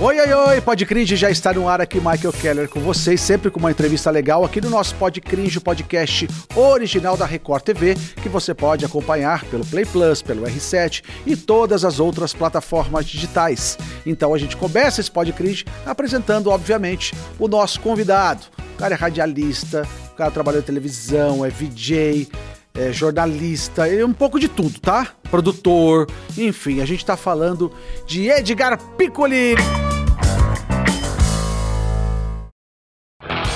Oi, oi, oi, Pod Cringe já está no ar aqui, Michael Keller com vocês, sempre com uma entrevista legal aqui no nosso Pod Cringe, podcast original da Record TV, que você pode acompanhar pelo Play Plus, pelo R7 e todas as outras plataformas digitais. Então a gente começa esse Pod Cringe apresentando, obviamente, o nosso convidado. O cara é radialista, o cara trabalhou em televisão, é VJ, é jornalista, é um pouco de tudo, tá? Produtor, enfim, a gente tá falando de Edgar Piccoli.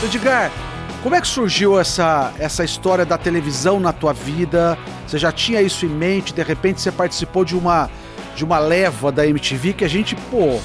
Edgar, como é que surgiu essa, essa história da televisão na tua vida? Você já tinha isso em mente? De repente você participou de uma, de uma leva da MTV que a gente, pô,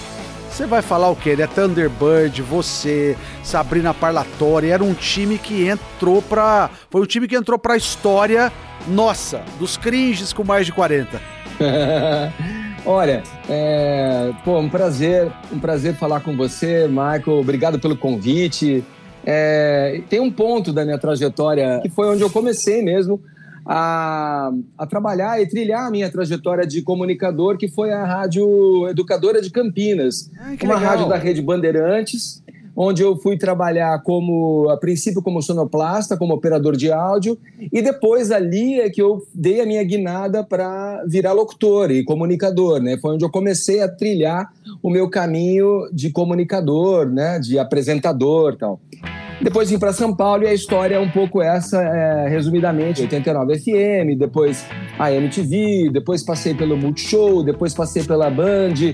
você vai falar o quê? Né? Thunderbird, você, Sabrina Parlatória, era um time que entrou pra. Foi um time que entrou pra história nossa, dos cringes com mais de 40. Olha, é, pô, um prazer, um prazer falar com você, Michael. Obrigado pelo convite. É, tem um ponto da minha trajetória que foi onde eu comecei mesmo a, a, trabalhar e trilhar a minha trajetória de comunicador, que foi a Rádio Educadora de Campinas, Ai, uma legal. rádio da Rede Bandeirantes, onde eu fui trabalhar como, a princípio, como sonoplasta, como operador de áudio, e depois ali é que eu dei a minha guinada para virar locutor e comunicador, né? Foi onde eu comecei a trilhar o meu caminho de comunicador, né? De apresentador, tal. Depois vim para São Paulo e a história é um pouco essa, é, resumidamente. 89 FM, depois a MTV, depois passei pelo Multishow, depois passei pela Band.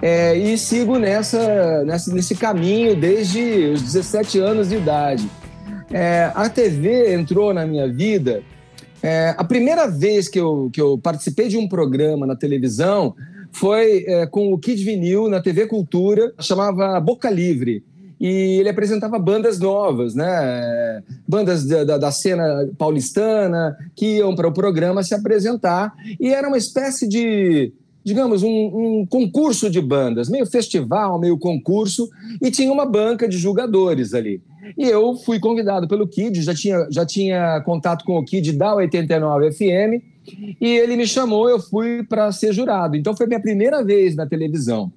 É, e sigo nessa, nessa, nesse caminho desde os 17 anos de idade. É, a TV entrou na minha vida. É, a primeira vez que eu, que eu participei de um programa na televisão foi é, com o Kid Vinil na TV Cultura, chamava Boca Livre e ele apresentava bandas novas, né? Bandas da, da cena paulistana que iam para o programa se apresentar e era uma espécie de digamos, um, um, concurso de bandas, meio festival, meio concurso, e tinha uma banca de julgadores ali. E eu fui convidado pelo Kid, já tinha, já tinha contato com o Kid da 89 FM, e ele me chamou, eu fui para ser jurado. Então foi minha primeira vez na televisão.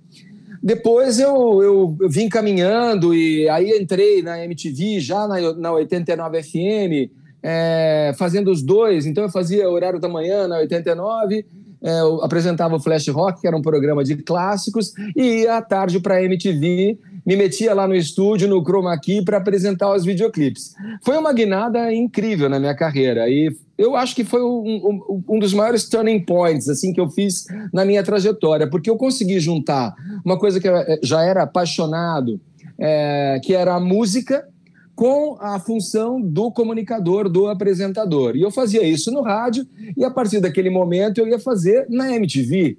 Depois eu, eu, vim caminhando e aí entrei na MTV, já na, na 89 FM, é, fazendo os dois. Então eu fazia horário da manhã na 89, é, eu apresentava o Flash Rock, que era um programa de clássicos, e ia à tarde para a MTV, me metia lá no estúdio, no Chroma Key, para apresentar os videoclipes. Foi uma guinada incrível na minha carreira e eu acho que foi um, um, um, dos maiores turning points assim que eu fiz na minha trajetória, porque eu consegui juntar uma coisa que eu eh, já era apaixonado, é, que era a música, com a função do comunicador, do apresentador. E eu fazia isso no rádio, e a partir daquele momento eu ia fazer na MTV.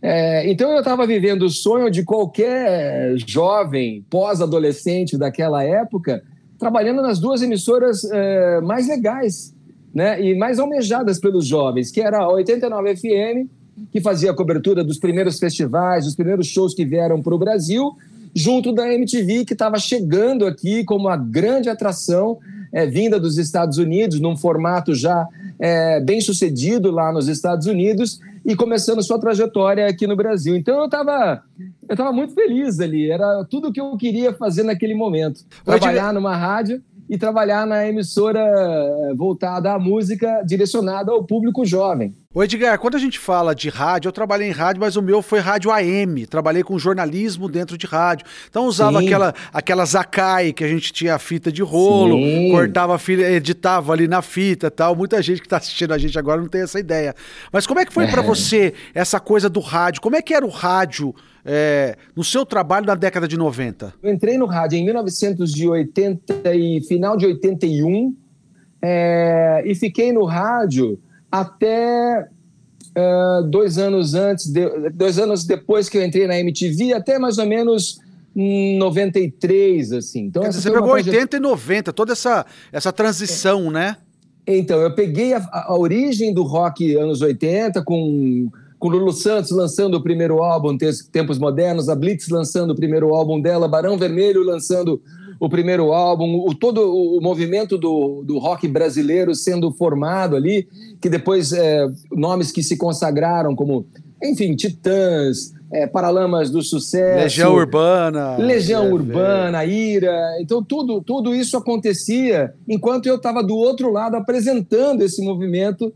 É, então eu estava vivendo o sonho de qualquer jovem, pós-adolescente daquela época, trabalhando nas duas emissoras é, mais legais né, e mais almejadas pelos jovens, que era a 89 FM, que fazia a cobertura dos primeiros festivais, dos primeiros shows que vieram para o Brasil, junto da MTV, que estava chegando aqui como uma grande atração é, vinda dos Estados Unidos, num formato já é, bem sucedido lá nos Estados Unidos e começando sua trajetória aqui no Brasil. Então eu estava eu tava muito feliz ali, era tudo o que eu queria fazer naquele momento. Trabalhar numa rádio e trabalhar na emissora eh, voltada à música, direcionada ao público jovem. Ô Edgar, quando a gente fala de rádio, eu trabalhei em rádio, mas o meu foi rádio AM. Trabalhei com jornalismo dentro de rádio. Então usava aquela, aquela Zakai, que a gente tinha a fita de rolo, Sim. cortava a fita, editava ali na fita tal. Muita gente que está assistindo a gente agora não tem essa ideia. Mas como é que foi é. para você essa coisa do rádio? Como é que era o rádio é, no seu trabalho na década de 90? Eu entrei no rádio em 1980 e final de 81 é, e fiquei no rádio até uh, dois anos antes, de, dois anos depois que eu entrei na MTV, até mais ou menos 93, assim. Então, dizer, você pegou 80 e 90, toda essa, essa transição, é. né? Então, eu peguei a, a, origem do rock anos 80 com com Lulu Santos lançando o primeiro álbum, Tempos Modernos, a Blitz lançando o primeiro álbum dela, Barão Vermelho lançando o primeiro álbum, o, todo o movimento do, do rock brasileiro sendo formado ali, que depois é, nomes que se consagraram como, enfim, Titãs, é, Paralamas do Sucesso. Legião Urbana. Legião é, Urbana, Ira. Então, tudo, tudo isso acontecia enquanto eu estava do outro lado apresentando esse movimento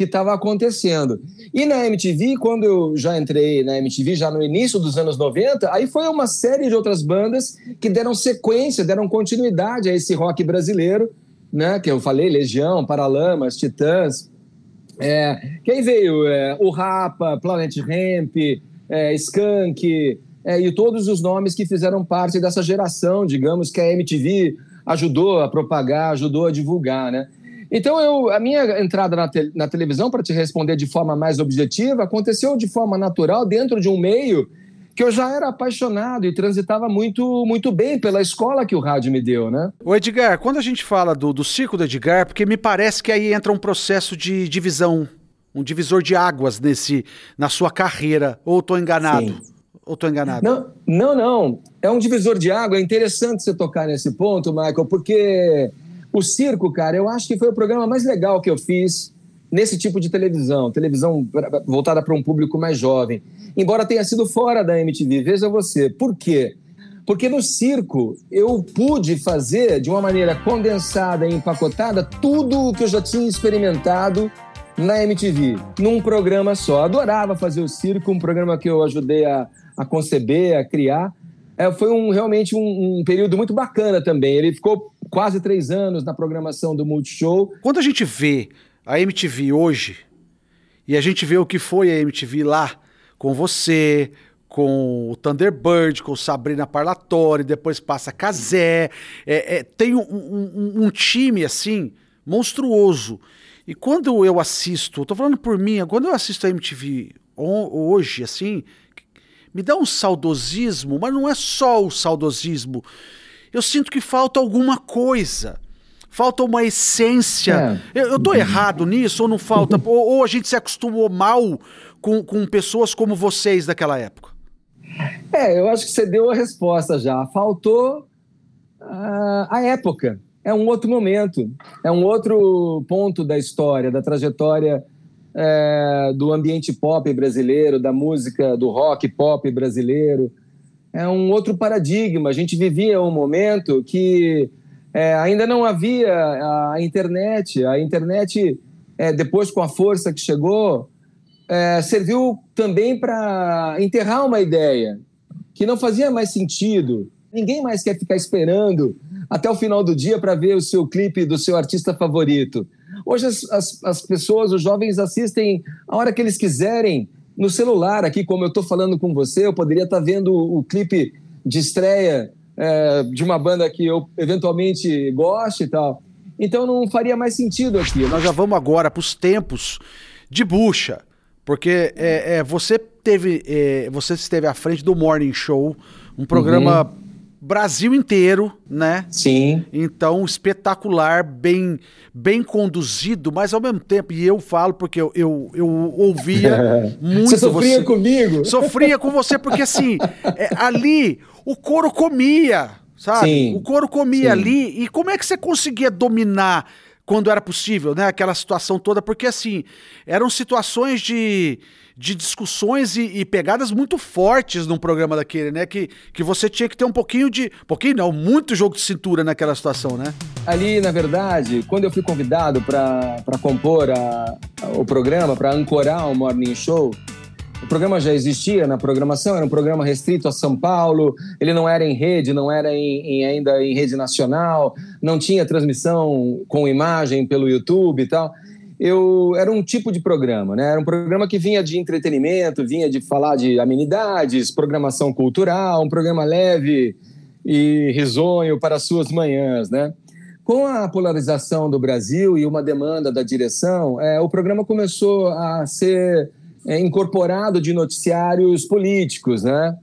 que estava acontecendo. E na MTV, quando eu já entrei na MTV, já no início dos anos 90, aí foi uma série de outras bandas que deram sequência, deram continuidade a esse rock brasileiro, né? Que eu falei, Legião, Paralamas, Titãs. É, que aí veio é, o Rapa, Planet Ramp, é, Skank, é, e todos os nomes que fizeram parte dessa geração, digamos, que a MTV ajudou a propagar, ajudou a divulgar, né? Então, eu, a minha entrada na, te, na televisão, para te responder de forma mais objetiva, aconteceu de forma natural dentro de um meio que eu já era apaixonado e transitava muito, muito bem pela escola que o rádio me deu, né? O Edgar, quando a gente fala do, do circo do Edgar, porque me parece que aí entra um processo de divisão, um divisor de águas nesse, na sua carreira, ou estou enganado? Sim. Ou estou enganado? Não, não, não. É um divisor de água. É interessante você tocar nesse ponto, Michael, porque o circo, cara, eu acho que foi o programa mais legal que eu fiz nesse tipo de televisão, televisão voltada para um público mais jovem. Embora tenha sido fora da MTV, veja você. Por quê? Porque no circo eu pude fazer de uma maneira condensada e empacotada tudo o que eu já tinha experimentado na MTV, num programa só. Adorava fazer o circo, um programa que eu ajudei a, a conceber, a criar. É, foi um, realmente um, um período muito bacana também. Ele ficou quase três anos na programação do Multishow. Quando a gente vê a MTV hoje e a gente vê o que foi a MTV lá, com você, com o Thunderbird, com Sabrina Parlatori, depois passa Kazé, é, é, tem um, um, um, time assim monstruoso. E quando eu assisto, tô falando por mim, quando eu assisto a MTV hoje, assim, me dá um saudosismo, mas não é só o saudosismo eu sinto que falta alguma coisa. Falta uma essência. É. Eu, eu tô errado nisso ou não falta? ou, ou, a gente se acostumou mal com, com pessoas como vocês daquela época? É, eu acho que você deu a resposta já. Faltou uh, a época. É um outro momento. É um outro ponto da história, da trajetória é, do ambiente pop brasileiro, da música, do rock pop brasileiro é um outro paradigma. A gente vivia um momento que é, ainda não havia a internet. A internet, é, depois com a força que chegou, é, serviu também para enterrar uma ideia que não fazia mais sentido. Ninguém mais quer ficar esperando até o final do dia para ver o seu clipe do seu artista favorito. Hoje as, as, as pessoas, os jovens assistem a hora que eles quiserem, no celular aqui, como eu estou falando com você, eu poderia estar tá vendo o clipe de estreia é, de uma banda que eu eventualmente goste e tal. Então não faria mais sentido aqui. Nós já vamos agora para os tempos de bucha, porque é, é, você teve, é, você esteve à frente do Morning Show, um programa uhum. Brasil inteiro, né? Sim. Então, espetacular, bem bem conduzido, mas ao mesmo tempo, e eu falo porque eu, eu, eu ouvia muito. Você sofria você, comigo? Sofria com você, porque assim, é, ali o couro comia, sabe? Sim. O couro comia Sim. ali. E como é que você conseguia dominar quando era possível, né? Aquela situação toda, porque assim, eram situações de de discussões e, e, pegadas muito fortes num programa daquele, né? Que, que você tinha que ter um pouquinho de. Pouquinho não, muito jogo de cintura naquela situação, né? Ali, na verdade, quando eu fui convidado para compor a, a, o programa, para ancorar o Morning Show, o programa já existia na programação, era um programa restrito a São Paulo, ele não era em rede, não era em, em, ainda em rede nacional, não tinha transmissão com imagem pelo YouTube e tal eu era um tipo de programa, né? Era um programa que vinha de entretenimento, vinha de falar de amenidades, programação cultural, um programa leve e risonho para as suas manhãs, né? Com a polarização do Brasil e uma demanda da direção, é, o programa começou a ser incorporado de noticiários políticos, né?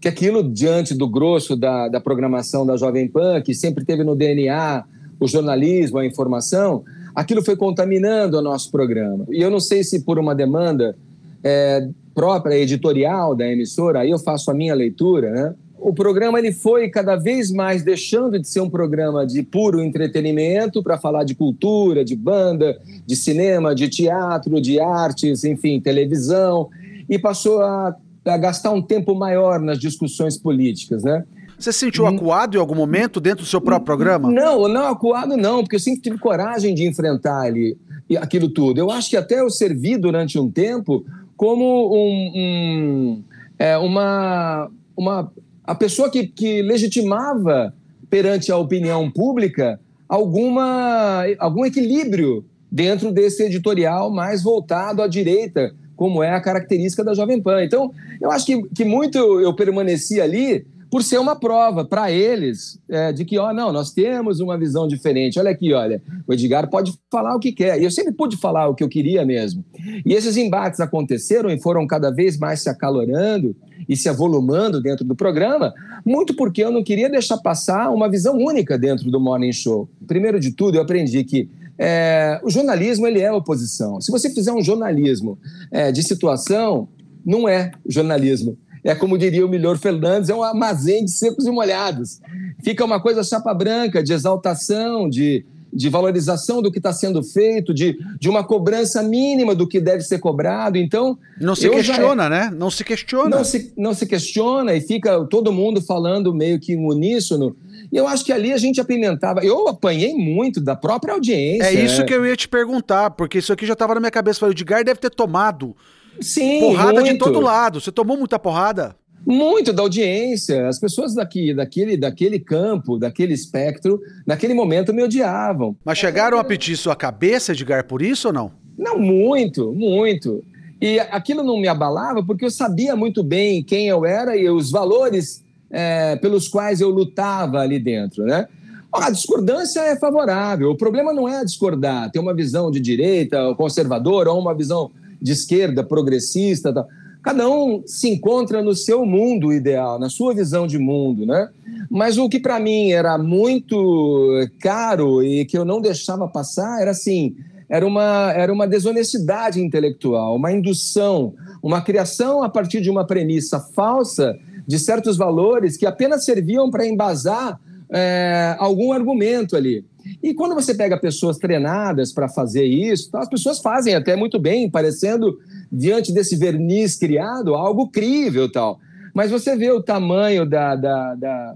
Que aquilo, diante do grosso da, da programação da Jovem Pan, que sempre teve no DNA o jornalismo, a informação, aquilo foi contaminando o nosso programa. E eu não sei se por uma demanda é, própria, editorial da emissora, aí eu faço a minha leitura, né? O programa ele foi cada vez mais deixando de ser um programa de puro entretenimento para falar de cultura, de banda, de cinema, de teatro, de artes, enfim, televisão, e passou a gastar um tempo maior nas discussões políticas, né? Você se sentiu acuado em algum momento dentro do seu próprio programa? Não, não acuado não, porque eu sempre tive coragem de enfrentar ali aquilo tudo. Eu acho que até eu servi durante um tempo como um, um é, uma, uma a pessoa que, que legitimava perante a opinião pública alguma, algum equilíbrio dentro desse editorial mais voltado à direita, como é a característica da Jovem Pan. Então, eu acho que, que muito eu permaneci ali por ser uma prova para eles é, de que, ó, não, nós temos uma visão diferente. Olha aqui, olha, o Edgar pode falar o que quer. E eu sempre pude falar o que eu queria mesmo. E esses embates aconteceram e foram cada vez mais se acalorando e se avolumando dentro do programa, muito porque eu não queria deixar passar uma visão única dentro do Morning Show. Primeiro de tudo, eu aprendi que é, o jornalismo ele é oposição. Se você fizer um jornalismo é, de situação, não é jornalismo é como diria o Milhor Fernandes, é um armazém de secos e molhados. Fica uma coisa chapa branca, de exaltação, de, de valorização do que está sendo feito, de, de uma cobrança mínima do que deve ser cobrado. Então. Não se questiona, já... né? Não se questiona. Não se, não se questiona e fica todo mundo falando meio que em uníssono. E eu acho que ali a gente apimentava. Eu apanhei muito da própria audiência. É isso que eu ia te perguntar, porque isso aqui já estava na minha cabeça. Falei, o Edgar deve ter tomado Sim, porrada muito. de todo lado. Você tomou muita porrada? Muito da audiência. As pessoas daqui, daquele, daquele campo, daquele espectro, naquele momento me odiavam. Mas chegaram a pedir sua cabeça, Edgar, por isso ou não? Não, muito, muito. E aquilo não me abalava porque eu sabia muito bem quem eu era e os valores é, pelos quais eu lutava ali dentro, né? A discordância é favorável. O problema não é discordar, ter uma visão de direita, conservadora, ou uma visão de esquerda, progressista. Tal. Cada um se encontra no seu mundo ideal, na sua visão de mundo, né? Mas o que para mim era muito caro e que eu não deixava passar era assim, era uma, era uma desonestidade intelectual, uma indução, uma criação a partir de uma premissa falsa de certos valores que apenas serviam para embasar é, algum argumento ali. E quando você pega pessoas treinadas para fazer isso, as pessoas fazem até muito bem, parecendo, diante desse verniz criado, algo crível tal. Mas você vê o tamanho da, da, da,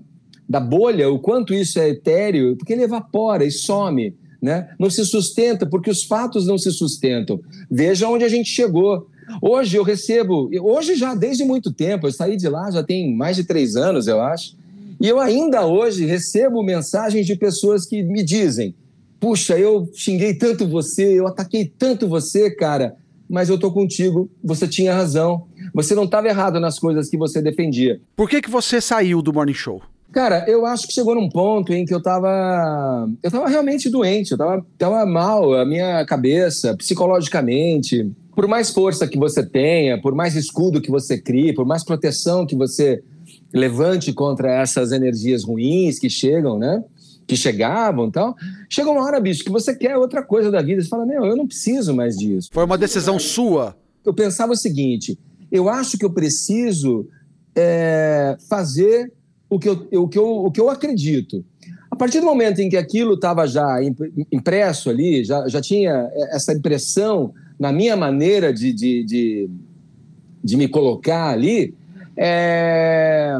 da bolha, o quanto isso é etéreo, porque ele evapora e some. Né? Não se sustenta, porque os fatos não se sustentam. Veja onde a gente chegou. Hoje eu recebo, hoje já desde muito tempo, eu saí de lá já tem mais de três anos, eu acho. E eu ainda hoje recebo mensagens de pessoas que me dizem: Puxa, eu xinguei tanto você, eu ataquei tanto você, cara, mas eu tô contigo, você tinha razão. Você não estava errado nas coisas que você defendia. Por que, que você saiu do Morning Show? Cara, eu acho que chegou num ponto em que eu tava. Eu tava realmente doente, eu tava, tava mal, a minha cabeça, psicologicamente. Por mais força que você tenha, por mais escudo que você crie, por mais proteção que você levante contra essas energias ruins que chegam, né? Que chegavam e tal. Chega uma hora, bicho, que você quer outra coisa da vida. Você fala, meu, eu não preciso mais disso. Foi uma decisão sua? Eu pensava o seguinte: eu acho que eu preciso é, fazer o que eu, o, que eu, o que eu acredito. A partir do momento em que aquilo estava já impresso ali, já, já tinha essa impressão na minha maneira de, de, de, de me colocar ali, é...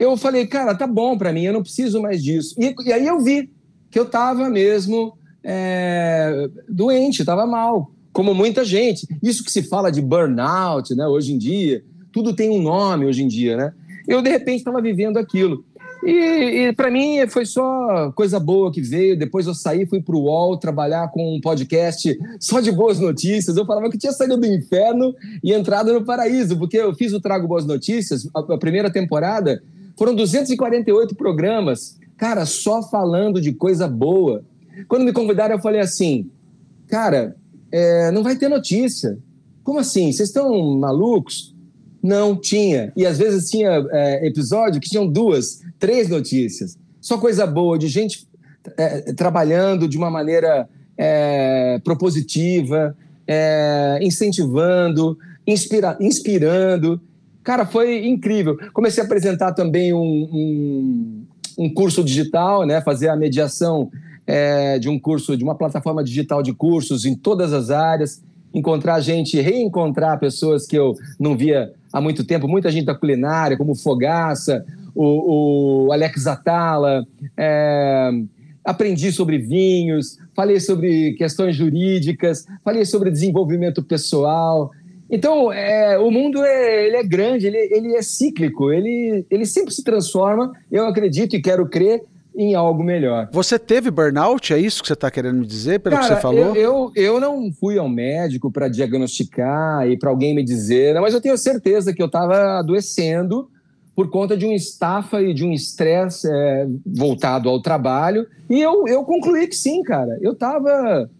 Eu falei, cara, tá bom para mim, eu não preciso mais disso. E, e aí eu vi que eu estava mesmo é... doente, estava mal, como muita gente. Isso que se fala de burnout, né, hoje em dia, tudo tem um nome hoje em dia, né? Eu, de repente, estava vivendo aquilo. E, e para mim foi só coisa boa que veio. Depois eu saí, fui para o UOL trabalhar com um podcast só de boas notícias. Eu falava que tinha saído do inferno e entrado no paraíso, porque eu fiz o Trago Boas Notícias, a, a primeira temporada, foram 248 programas, cara, só falando de coisa boa. Quando me convidaram, eu falei assim, cara, é, não vai ter notícia. Como assim? Vocês estão malucos? Não tinha. E às vezes tinha é, episódio que tinham duas, três notícias. Só coisa boa, de gente é, trabalhando de uma maneira é, propositiva, é, incentivando, inspira, inspirando. Cara, foi incrível. Comecei a apresentar também um, um, um curso digital, né? fazer a mediação é, de um curso, de uma plataforma digital de cursos em todas as áreas encontrar gente, reencontrar pessoas que eu não via há muito tempo, muita gente da culinária, como Fogaça, o, o Alex Atala, é, aprendi sobre vinhos, falei sobre questões jurídicas, falei sobre desenvolvimento pessoal. Então, é, o mundo é, ele é grande, ele, ele é cíclico, ele, ele sempre se transforma, eu acredito e quero crer, em algo melhor. Você teve burnout? É isso que você está querendo me dizer, pelo Cara, que você falou? Eu, eu, eu não fui ao médico para diagnosticar e para alguém me dizer, mas eu tenho certeza que eu estava adoecendo por conta de um estafa e de um estresse é, voltado ao trabalho. E eu, eu concluí que sim, cara. Eu estava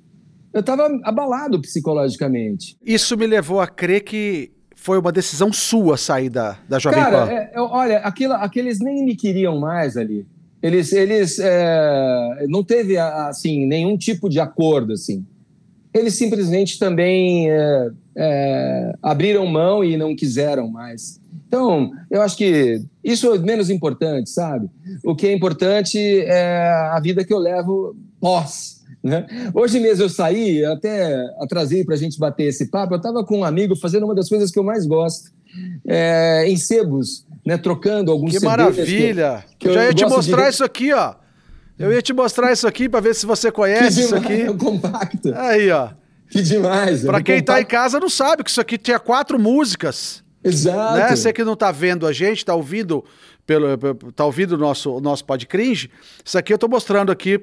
eu tava abalado psicologicamente. Isso me levou a crer que foi uma decisão sua sair da, da Jovem Pan. Cara, é, olha, aquilo, aqueles nem me queriam mais ali. Eles, eles é, não teve assim nenhum tipo de acordo assim. Eles simplesmente também é, é, abriram mão e não quiseram mais. Então, eu acho que isso é menos importante, sabe? O que é importante é a vida que eu levo pós. Né? Hoje mesmo eu saí, até atrasei para a gente bater esse papo. Eu estava com um amigo fazendo uma das coisas que eu mais gosto, é, em sebos né, trocando alguns Que maravilha! Que, que eu já ia te mostrar de... isso aqui, ó. Eu ia te mostrar isso aqui para ver se você conhece isso aqui. É um compacto. Aí, ó. Que demais. Para quem compacto. tá em casa não sabe que isso aqui tinha quatro músicas. Exato. Né? Você que não tá vendo a gente, tá ouvindo pelo tá ouvindo o nosso o nosso pod cringe. Isso aqui eu tô mostrando aqui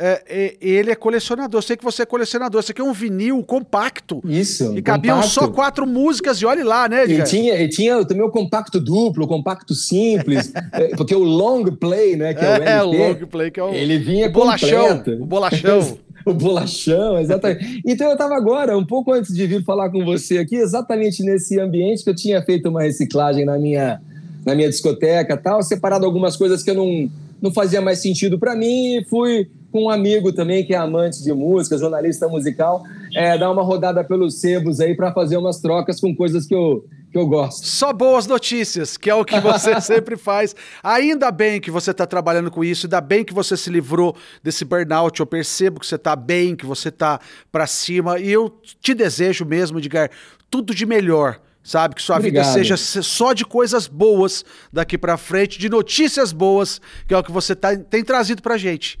é, é, ele é colecionador. Eu sei que você é colecionador. Isso aqui é um vinil compacto. Isso. E cabiam compacto. só quatro músicas, e olhe lá, né, Edgar? E tinha, e tinha também o compacto duplo, o compacto simples, é, porque o long play, né, que é, o É, o long play, que é o. Ele vinha o bolachão. O bolachão. o bolachão, exatamente. Então eu estava agora, um pouco antes de vir falar com você aqui, exatamente nesse ambiente que eu tinha feito uma reciclagem na minha, na minha discoteca tal, separado algumas coisas que eu não, não fazia mais sentido para mim e fui com um amigo também que é amante de música, jornalista musical, é, dar uma rodada pelos sebos aí para fazer umas trocas com coisas que eu, que eu gosto. Só boas notícias, que é o que você sempre faz. Ainda bem que você está trabalhando com isso, ainda bem que você se livrou desse burnout. Eu percebo que você está bem, que você está para cima. E eu te desejo mesmo, Edgar, tudo de melhor sabe? Que sua Obrigado. vida seja só de coisas boas daqui para frente, de notícias boas, que é o que você tá, tem trazido pra gente.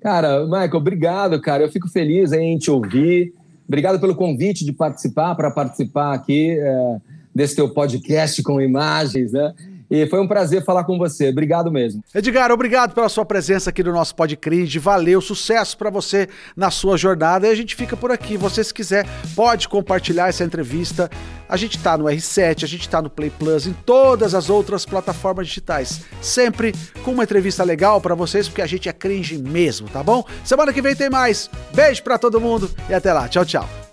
Cara, Michael, obrigado, cara. Eu fico feliz em te ouvir. Obrigado pelo convite de participar, para participar aqui é, desse teu podcast com imagens, né? E foi um prazer falar com você. Obrigado mesmo. Edgar, obrigado pela sua presença aqui no nosso Podcringe. Valeu, sucesso para você na sua jornada. E a gente fica por aqui. Você, se quiser, pode compartilhar essa entrevista. A gente tá no R7, a gente tá no Play Plus, em todas as outras plataformas digitais. Sempre com uma entrevista legal para vocês, porque a gente é cringe mesmo, tá bom? Semana que vem tem mais. Beijo para todo mundo e até lá. Tchau, tchau.